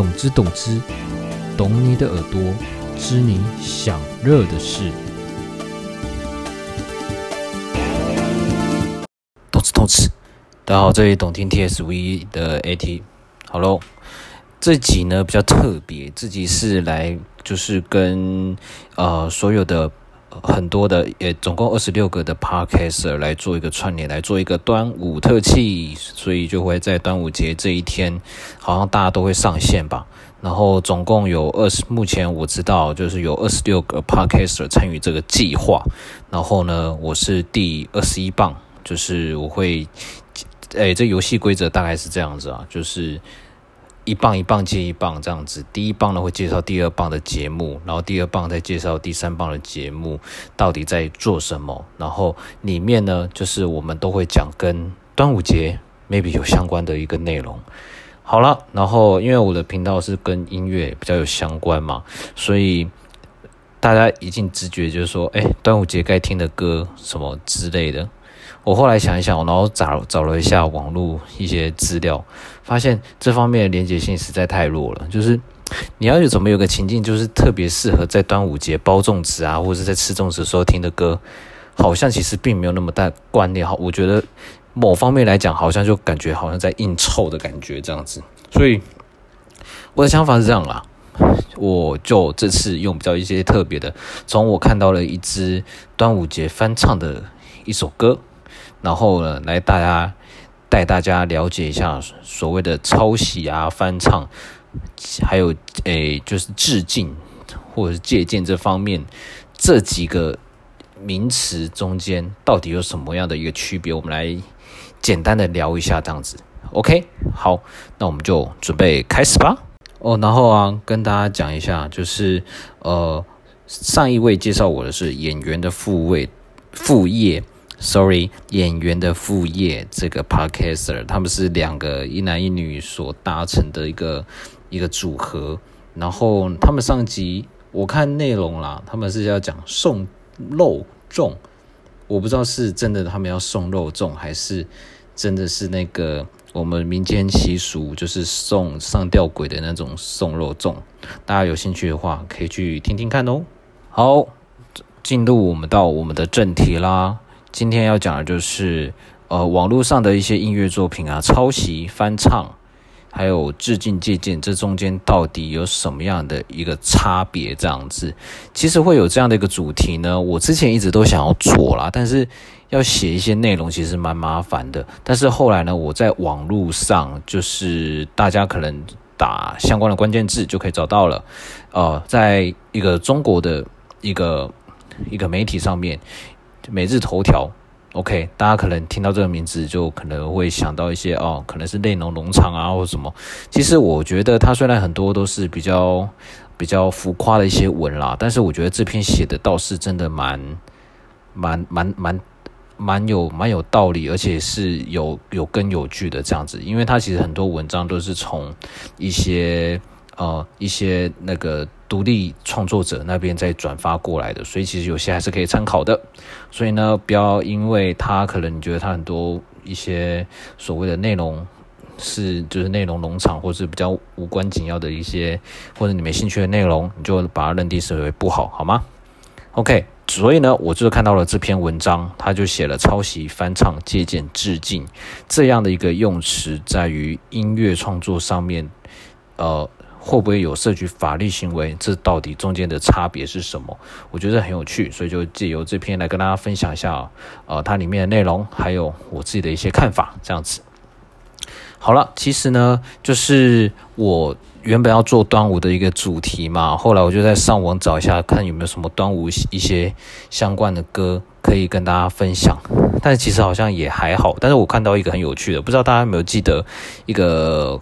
懂之懂之，懂你的耳朵，知你想热的事。懂之懂之，大家好，这里懂听 TSV 的 AT。好喽，这集呢比较特别，这集是来就是跟呃所有的。很多的，也总共二十六个的 podcaster 来做一个串联，来做一个端午特辑，所以就会在端午节这一天，好像大家都会上线吧。然后总共有二十，目前我知道就是有二十六个 podcaster 参与这个计划。然后呢，我是第二十一棒，就是我会，诶，这游戏规则大概是这样子啊，就是。一棒一棒接一棒这样子，第一棒呢会介绍第二棒的节目，然后第二棒再介绍第三棒的节目到底在做什么，然后里面呢就是我们都会讲跟端午节 maybe 有相关的一个内容。好了，然后因为我的频道是跟音乐比较有相关嘛，所以大家一定直觉就是说，哎，端午节该听的歌什么之类的。我后来想一想，然后找找了一下网络一些资料，发现这方面的连接性实在太弱了。就是你要有怎么有个情境，就是特别适合在端午节包粽子啊，或者是在吃粽子的时候听的歌，好像其实并没有那么大关联。好，我觉得某方面来讲，好像就感觉好像在硬凑的感觉这样子。所以我的想法是这样啦，我就这次用比较一些特别的，从我看到了一支端午节翻唱的一首歌。然后呢，来大家带大家了解一下所谓的抄袭啊、翻唱，还有诶，就是致敬或者是借鉴这方面这几个名词中间到底有什么样的一个区别？我们来简单的聊一下这样子。OK，好，那我们就准备开始吧。哦，然后啊，跟大家讲一下，就是呃，上一位介绍我的是演员的副位副业。Sorry，演员的副业这个 Podcaster，他们是两个一男一女所搭成的一个一个组合。然后他们上集我看内容啦，他们是要讲送肉粽，我不知道是真的他们要送肉粽，还是真的是那个我们民间习俗，就是送上吊鬼的那种送肉粽。大家有兴趣的话，可以去听听看哦。好，进入我们到我们的正题啦。今天要讲的就是，呃，网络上的一些音乐作品啊，抄袭、翻唱，还有致敬、借鉴，这中间到底有什么样的一个差别？这样子，其实会有这样的一个主题呢。我之前一直都想要做啦，但是要写一些内容，其实蛮麻烦的。但是后来呢，我在网络上，就是大家可能打相关的关键字就可以找到了。呃，在一个中国的一个一个媒体上面。每日头条，OK，大家可能听到这个名字就可能会想到一些哦，可能是内容农场啊或什么。其实我觉得它虽然很多都是比较比较浮夸的一些文啦，但是我觉得这篇写的倒是真的蛮蛮蛮蛮蛮有蛮有道理，而且是有有根有据的这样子。因为它其实很多文章都是从一些呃一些那个。独立创作者那边再转发过来的，所以其实有些还是可以参考的。所以呢，不要因为他可能你觉得他很多一些所谓的内容是就是内容农场，或是比较无关紧要的一些或者你没兴趣的内容，你就把它认定是为不好，好吗？OK，所以呢，我就是看到了这篇文章，他就写了抄袭、翻唱、借鉴、致敬这样的一个用词，在于音乐创作上面，呃。会不会有涉及法律行为？这到底中间的差别是什么？我觉得很有趣，所以就借由这篇来跟大家分享一下，呃，它里面的内容，还有我自己的一些看法，这样子。好了，其实呢，就是我原本要做端午的一个主题嘛，后来我就在上网找一下，看有没有什么端午一些相关的歌可以跟大家分享。但其实好像也还好，但是我看到一个很有趣的，不知道大家有没有记得一个。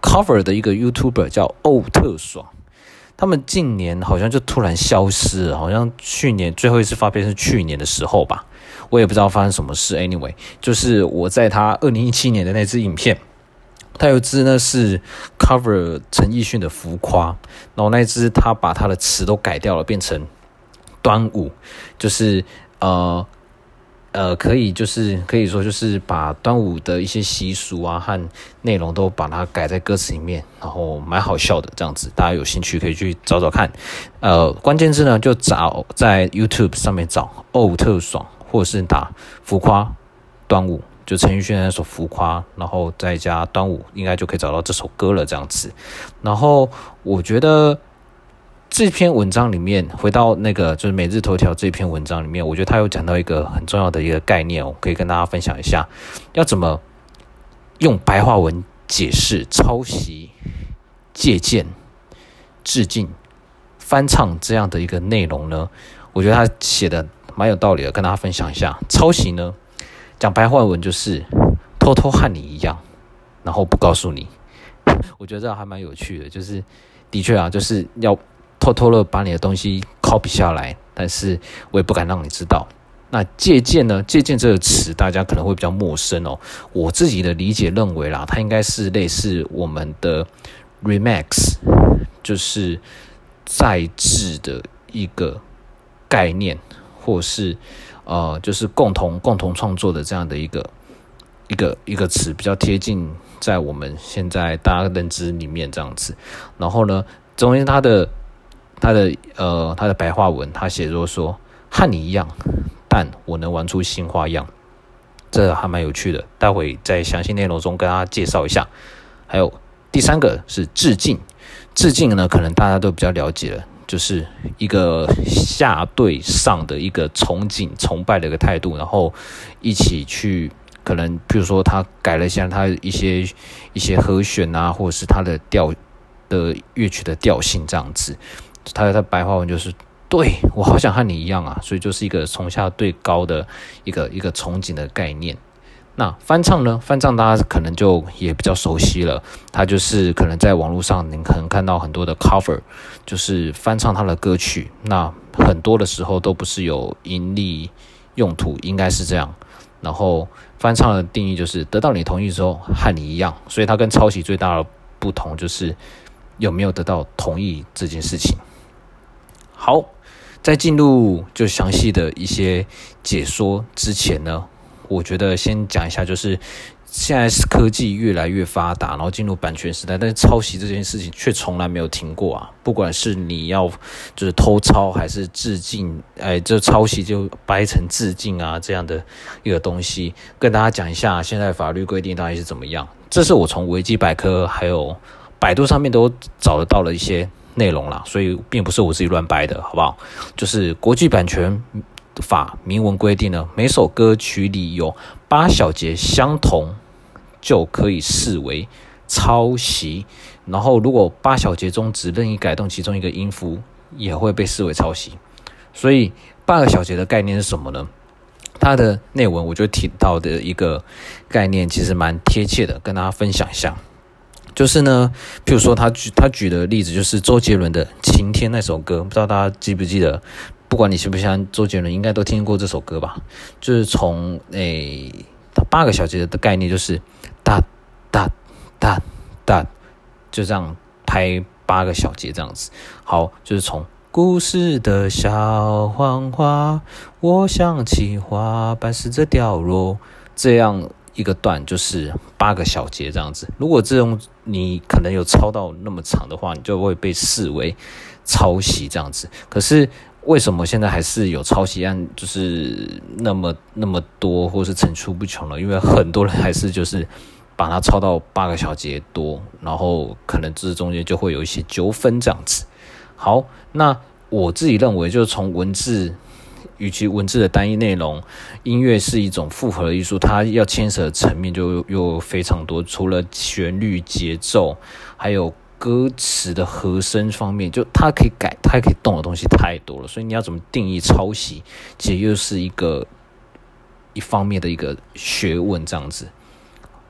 Cover 的一个 YouTuber 叫欧特爽，他们近年好像就突然消失了，好像去年最后一次发片是去年的时候吧，我也不知道发生什么事。Anyway，就是我在他二零一七年的那支影片，他有支呢是 Cover 陈奕迅的浮夸，然后那支他把他的词都改掉了，变成端午，就是呃呃，可以就是可以说就是把端午的一些习俗啊和内容都把它改在歌词里面，然后蛮好笑的这样子，大家有兴趣可以去找找看。呃，关键字呢就找在 YouTube 上面找哦特爽，或者是打浮夸端午，就陈奕迅那首浮夸，然后再加端午，应该就可以找到这首歌了这样子。然后我觉得。这篇文章里面，回到那个就是每日头条这篇文章里面，我觉得他有讲到一个很重要的一个概念，我可以跟大家分享一下，要怎么用白话文解释抄袭、借鉴、致敬、翻唱这样的一个内容呢？我觉得他写的蛮有道理的，跟大家分享一下。抄袭呢，讲白话文就是偷偷和你一样，然后不告诉你。我觉得这还蛮有趣的，就是的确啊，就是要。偷偷的把你的东西 copy 下来，但是我也不敢让你知道。那借鉴呢？借鉴这个词，大家可能会比较陌生哦。我自己的理解认为啦，它应该是类似我们的 remix，就是再制的一个概念，或是呃，就是共同共同创作的这样的一个一个一个词，比较贴近在我们现在大家认知里面这样子。然后呢，总之它的。他的呃，他的白话文，他写作说和你一样，但我能玩出新花样，这还蛮有趣的。待会在详细内容中跟大家介绍一下。还有第三个是致敬，致敬呢，可能大家都比较了解了，就是一个下对上的一个崇敬、崇拜的一个态度，然后一起去，可能比如说他改了一下他一些一些和弦啊，或者是他的调的乐曲的调性这样子。他的白话文就是对我好想和你一样啊，所以就是一个从下对高的一个一个憧憬的概念。那翻唱呢？翻唱大家可能就也比较熟悉了，他就是可能在网络上您可能看到很多的 cover，就是翻唱他的歌曲。那很多的时候都不是有盈利用途，应该是这样。然后翻唱的定义就是得到你同意之后和你一样，所以它跟抄袭最大的不同就是有没有得到同意这件事情。好，在进入就详细的一些解说之前呢，我觉得先讲一下，就是现在是科技越来越发达，然后进入版权时代，但是抄袭这件事情却从来没有停过啊！不管是你要就是偷抄还是致敬，哎，这抄袭就掰成致敬啊这样的一个东西，跟大家讲一下现在法律规定到底是怎么样。这是我从维基百科还有百度上面都找得到了一些。内容啦，所以并不是我自己乱掰的，好不好？就是国际版权法明文规定呢，每首歌曲里有八小节相同，就可以视为抄袭。然后，如果八小节中只任意改动其中一个音符，也会被视为抄袭。所以，八个小节的概念是什么呢？它的内文我就提到的一个概念，其实蛮贴切的，跟大家分享一下。就是呢，譬如说他举他举的例子就是周杰伦的《晴天》那首歌，不知道大家记不记得？不管你喜不喜欢周杰伦，应该都听过这首歌吧？就是从诶，他八个小节的概念就是哒哒哒哒，就这样拍八个小节这样子。好，就是从故事的小黄花，我想起花瓣试着掉落，这样。一个段就是八个小节这样子，如果这种你可能有抄到那么长的话，你就会被视为抄袭这样子。可是为什么现在还是有抄袭案，就是那么那么多，或是层出不穷了？因为很多人还是就是把它抄到八个小节多，然后可能这中间就会有一些纠纷这样子。好，那我自己认为就是从文字。与其文字的单一内容，音乐是一种复合的艺术，它要牵扯的层面就又非常多。除了旋律、节奏，还有歌词的和声方面，就它可以改、它可以动的东西太多了。所以你要怎么定义抄袭，其实又是一个一方面的一个学问。这样子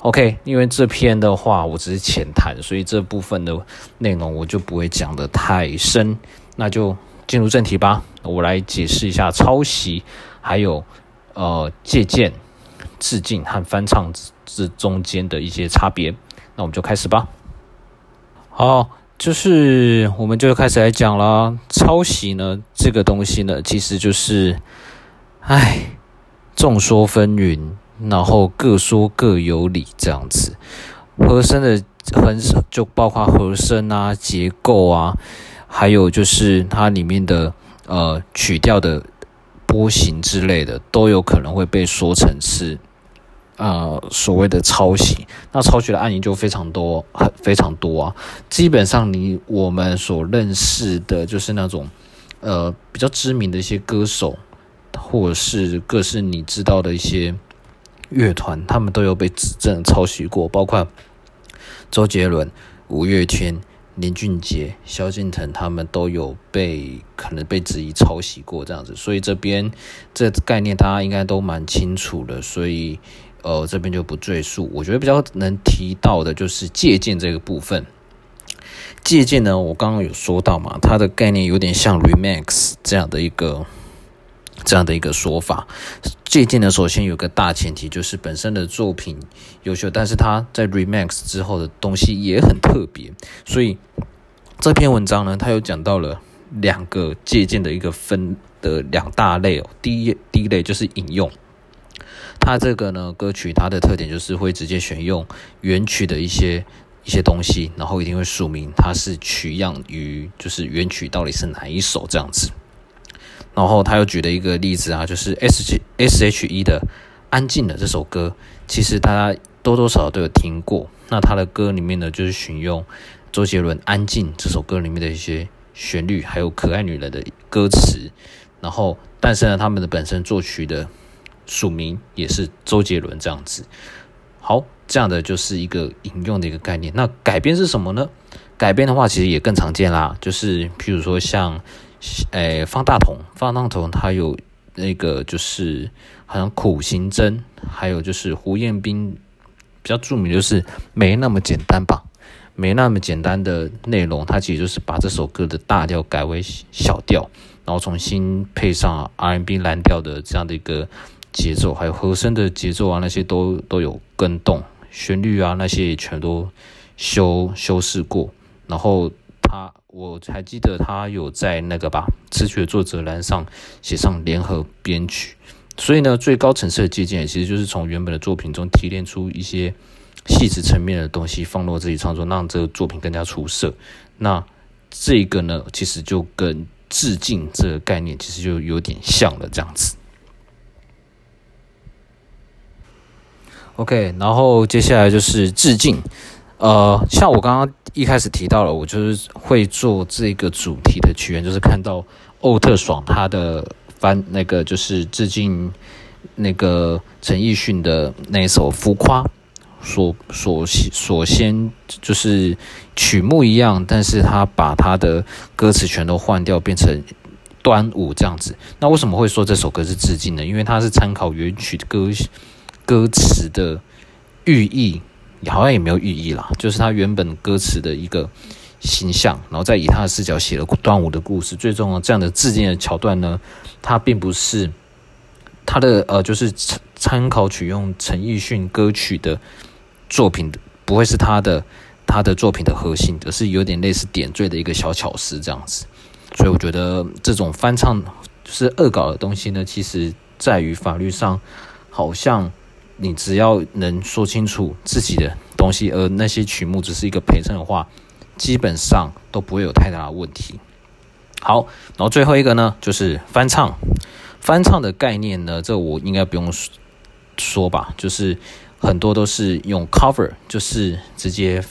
，OK，因为这篇的话我只是浅谈，所以这部分的内容我就不会讲的太深，那就。进入正题吧，我来解释一下抄袭，还有呃借鉴、致敬和翻唱这中间的一些差别。那我们就开始吧。好，就是我们就开始来讲啦。抄袭呢，这个东西呢，其实就是，唉，众说纷纭，然后各说各有理这样子。和声的很少就包括和声啊、结构啊，还有就是它里面的呃曲调的波形之类的，都有可能会被说成是。呃，所谓的抄袭，那抄袭的案例就非常多，很非常多啊。基本上，你我们所认识的，就是那种呃比较知名的一些歌手，或者是各式你知道的一些乐团，他们都有被指证抄袭过，包括周杰伦、五月天、林俊杰、萧敬腾，他们都有被可能被质疑抄袭过这样子。所以这边这概念大家应该都蛮清楚的，所以。呃，这边就不赘述。我觉得比较能提到的就是借鉴这个部分。借鉴呢，我刚刚有说到嘛，它的概念有点像 remix 这样的一个这样的一个说法。借鉴呢，首先有个大前提就是本身的作品优秀，但是它在 remix 之后的东西也很特别。所以这篇文章呢，它有讲到了两个借鉴的一个分的两大类哦。第一第一类就是引用。它这个呢，歌曲它的特点就是会直接选用原曲的一些一些东西，然后一定会署名它是取样于就是原曲到底是哪一首这样子。然后他又举了一个例子啊，就是 S S H E 的《安静的》这首歌，其实大家多多少少都有听过。那他的歌里面呢，就是选用周杰伦《安静》这首歌里面的一些旋律，还有可爱女人的歌词。然后，但是呢，他们的本身作曲的。署名也是周杰伦这样子，好，这样的就是一个引用的一个概念。那改编是什么呢？改编的话，其实也更常见啦，就是譬如说像，诶方大同，方大同他有那个就是好像苦行僧，还有就是胡彦斌比较著名，就是没那么简单吧，没那么简单的内容，他其实就是把这首歌的大调改为小调，然后重新配上 R&B 蓝调的这样的一个。节奏还有和声的节奏啊，那些都都有跟动，旋律啊那些也全都修修饰过。然后他我还记得他有在那个吧词曲的作者栏上写上联合编曲。所以呢，最高层次的借鉴其实就是从原本的作品中提炼出一些细致层面的东西，放入自己创作，让这个作品更加出色。那这个呢，其实就跟致敬这个概念其实就有点像了，这样子。OK，然后接下来就是致敬。呃，像我刚刚一开始提到了，我就是会做这个主题的起源，就是看到欧特爽他的翻那个就是致敬那个陈奕迅的那一首《浮夸》，所所所先就是曲目一样，但是他把他的歌词全都换掉，变成端午这样子。那为什么会说这首歌是致敬呢？因为它是参考原曲歌。歌词的寓意好像也没有寓意啦，就是他原本歌词的一个形象，然后再以他的视角写了端午的故事。最重要这样的致敬的桥段呢，它并不是他的呃，就是参考取用陈奕迅歌曲的作品的，不会是他的他的作品的核心，而是有点类似点缀的一个小巧思这样子。所以我觉得这种翻唱是恶搞的东西呢，其实在于法律上好像。你只要能说清楚自己的东西，而那些曲目只是一个陪衬的话，基本上都不会有太大的问题。好，然后最后一个呢，就是翻唱。翻唱的概念呢，这我应该不用说吧，就是很多都是用 cover，就是直接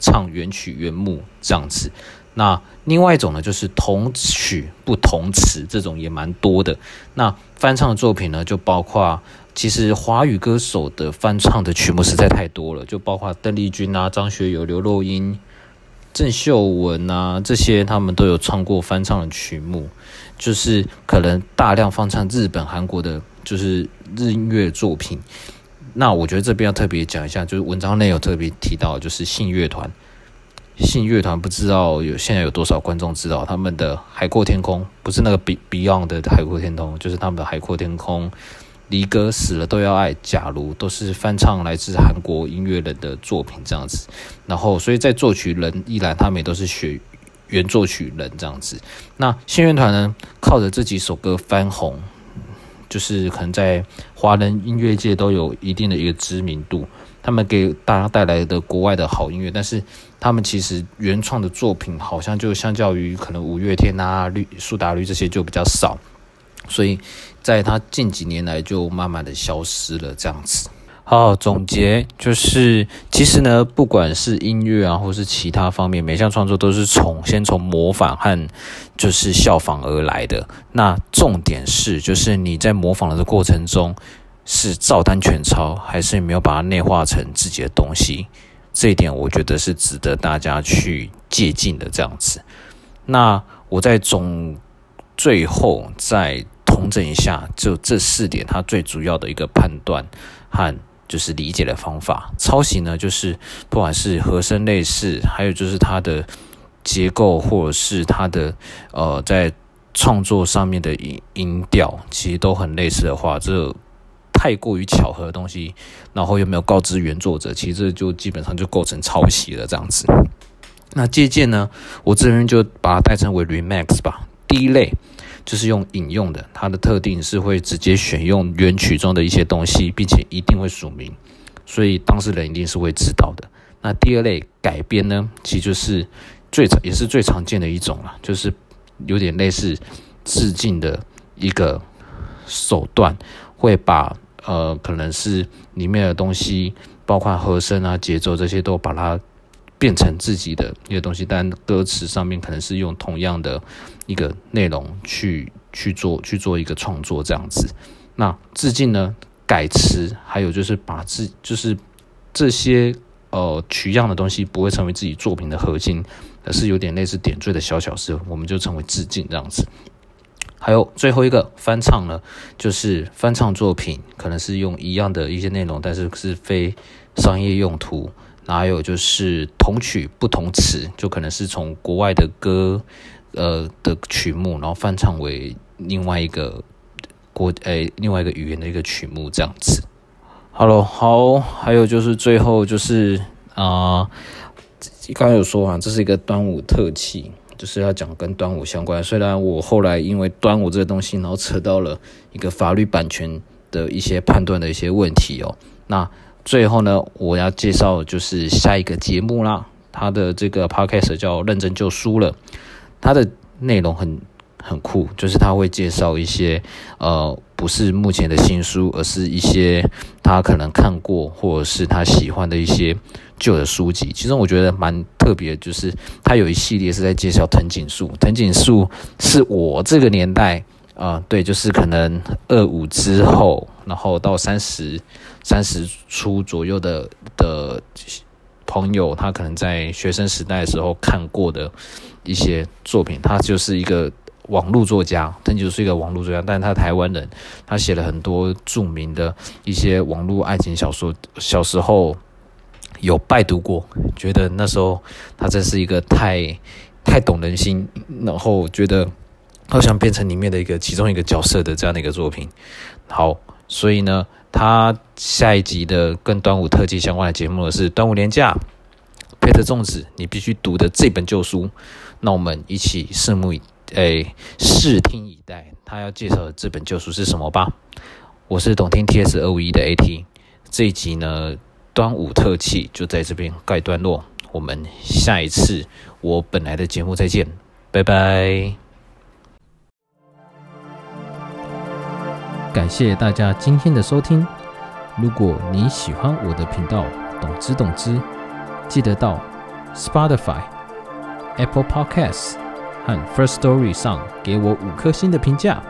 唱原曲原目这样子。那另外一种呢，就是同曲不同词，这种也蛮多的。那翻唱的作品呢，就包括。其实华语歌手的翻唱的曲目实在太多了，就包括邓丽君啊、张学友、刘若英、郑秀文啊这些，他们都有唱过翻唱的曲目，就是可能大量翻唱日本、韩国的，就是日音乐作品。那我觉得这边要特别讲一下，就是文章内有特别提到，就是信乐团。信乐团不知道有现在有多少观众知道他们的《海阔天空》，不是那个 Beyond 的《海阔天空》，就是他们的《海阔天空》。离歌死了都要爱，假如都是翻唱来自韩国音乐人的作品这样子，然后所以在作曲人一来，他们也都是学原作曲人这样子。那信乐团呢，靠着这几首歌翻红，就是可能在华人音乐界都有一定的一个知名度。他们给大家带来的国外的好音乐，但是他们其实原创的作品好像就相较于可能五月天啊、绿苏打绿这些就比较少，所以在他近几年来就慢慢的消失了这样子。好，总结就是，其实呢，不管是音乐啊，或是其他方面，每项创作都是从先从模仿和就是效仿而来的。那重点是，就是你在模仿的过程中。是照单全抄，还是没有把它内化成自己的东西？这一点我觉得是值得大家去借鉴的。这样子，那我在总最后再统整一下，就这四点，它最主要的一个判断和就是理解的方法。抄袭呢，就是不管是和声类似，还有就是它的结构，或者是它的呃在创作上面的音音调，其实都很类似的话，这。太过于巧合的东西，然后又没有告知原作者，其实这就基本上就构成抄袭了这样子。那借鉴呢？我这边就把它代称为 remix 吧。第一类就是用引用的，它的特定是会直接选用原曲中的一些东西，并且一定会署名，所以当事人一定是会知道的。那第二类改编呢，其实就是最常也是最常见的一种了，就是有点类似致敬的一个手段，会把呃，可能是里面的东西，包括和声啊、节奏这些，都把它变成自己的一个东西。但歌词上面可能是用同样的一个内容去去做去做一个创作这样子。那致敬呢，改词，还有就是把自就是这些呃取样的东西不会成为自己作品的核心，而是有点类似点缀的小小事，我们就称为致敬这样子。还有最后一个翻唱呢，就是翻唱作品，可能是用一样的一些内容，但是是非商业用途。还有就是同曲不同词，就可能是从国外的歌，呃的曲目，然后翻唱为另外一个国诶另外一个语言的一个曲目这样子。Hello，好，还有就是最后就是啊，刚刚有说啊，这是一个端午特辑。就是要讲跟端午相关，虽然我后来因为端午这个东西，然后扯到了一个法律版权的一些判断的一些问题哦。那最后呢，我要介绍就是下一个节目啦，它的这个 podcast 叫认真就输了，它的内容很很酷，就是他会介绍一些呃不是目前的新书，而是一些他可能看过或者是他喜欢的一些。旧的书籍，其中我觉得蛮特别，就是他有一系列是在介绍藤井树。藤井树是我这个年代啊，对，就是可能二五之后，然后到三十三十出左右的的朋友，他可能在学生时代的时候看过的一些作品。他就是一个网络作家，他就是一个网络作家，但是他台湾人，他写了很多著名的一些网络爱情小说。小时候。有拜读过，觉得那时候他真是一个太太懂人心，然后觉得好想变成里面的一个其中一个角色的这样的一个作品。好，所以呢，他下一集的跟端午特辑相关的节目是端午连假，配着粽子，你必须读的这本旧书。那我们一起拭目以诶，视听以待，他要介绍的这本旧书是什么吧？我是懂听 T S 二五一的 A T，这一集呢。端午特辑就在这边盖段落，我们下一次我本来的节目再见，拜拜！感谢大家今天的收听。如果你喜欢我的频道，懂之懂之，记得到 Spotify、Apple Podcasts 和 First Story 上给我五颗星的评价，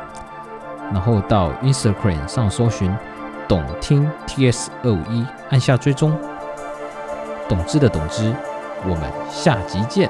然后到 Instagram 上搜寻。懂听 TS 二五一，按下追踪。懂之的懂之，我们下集见。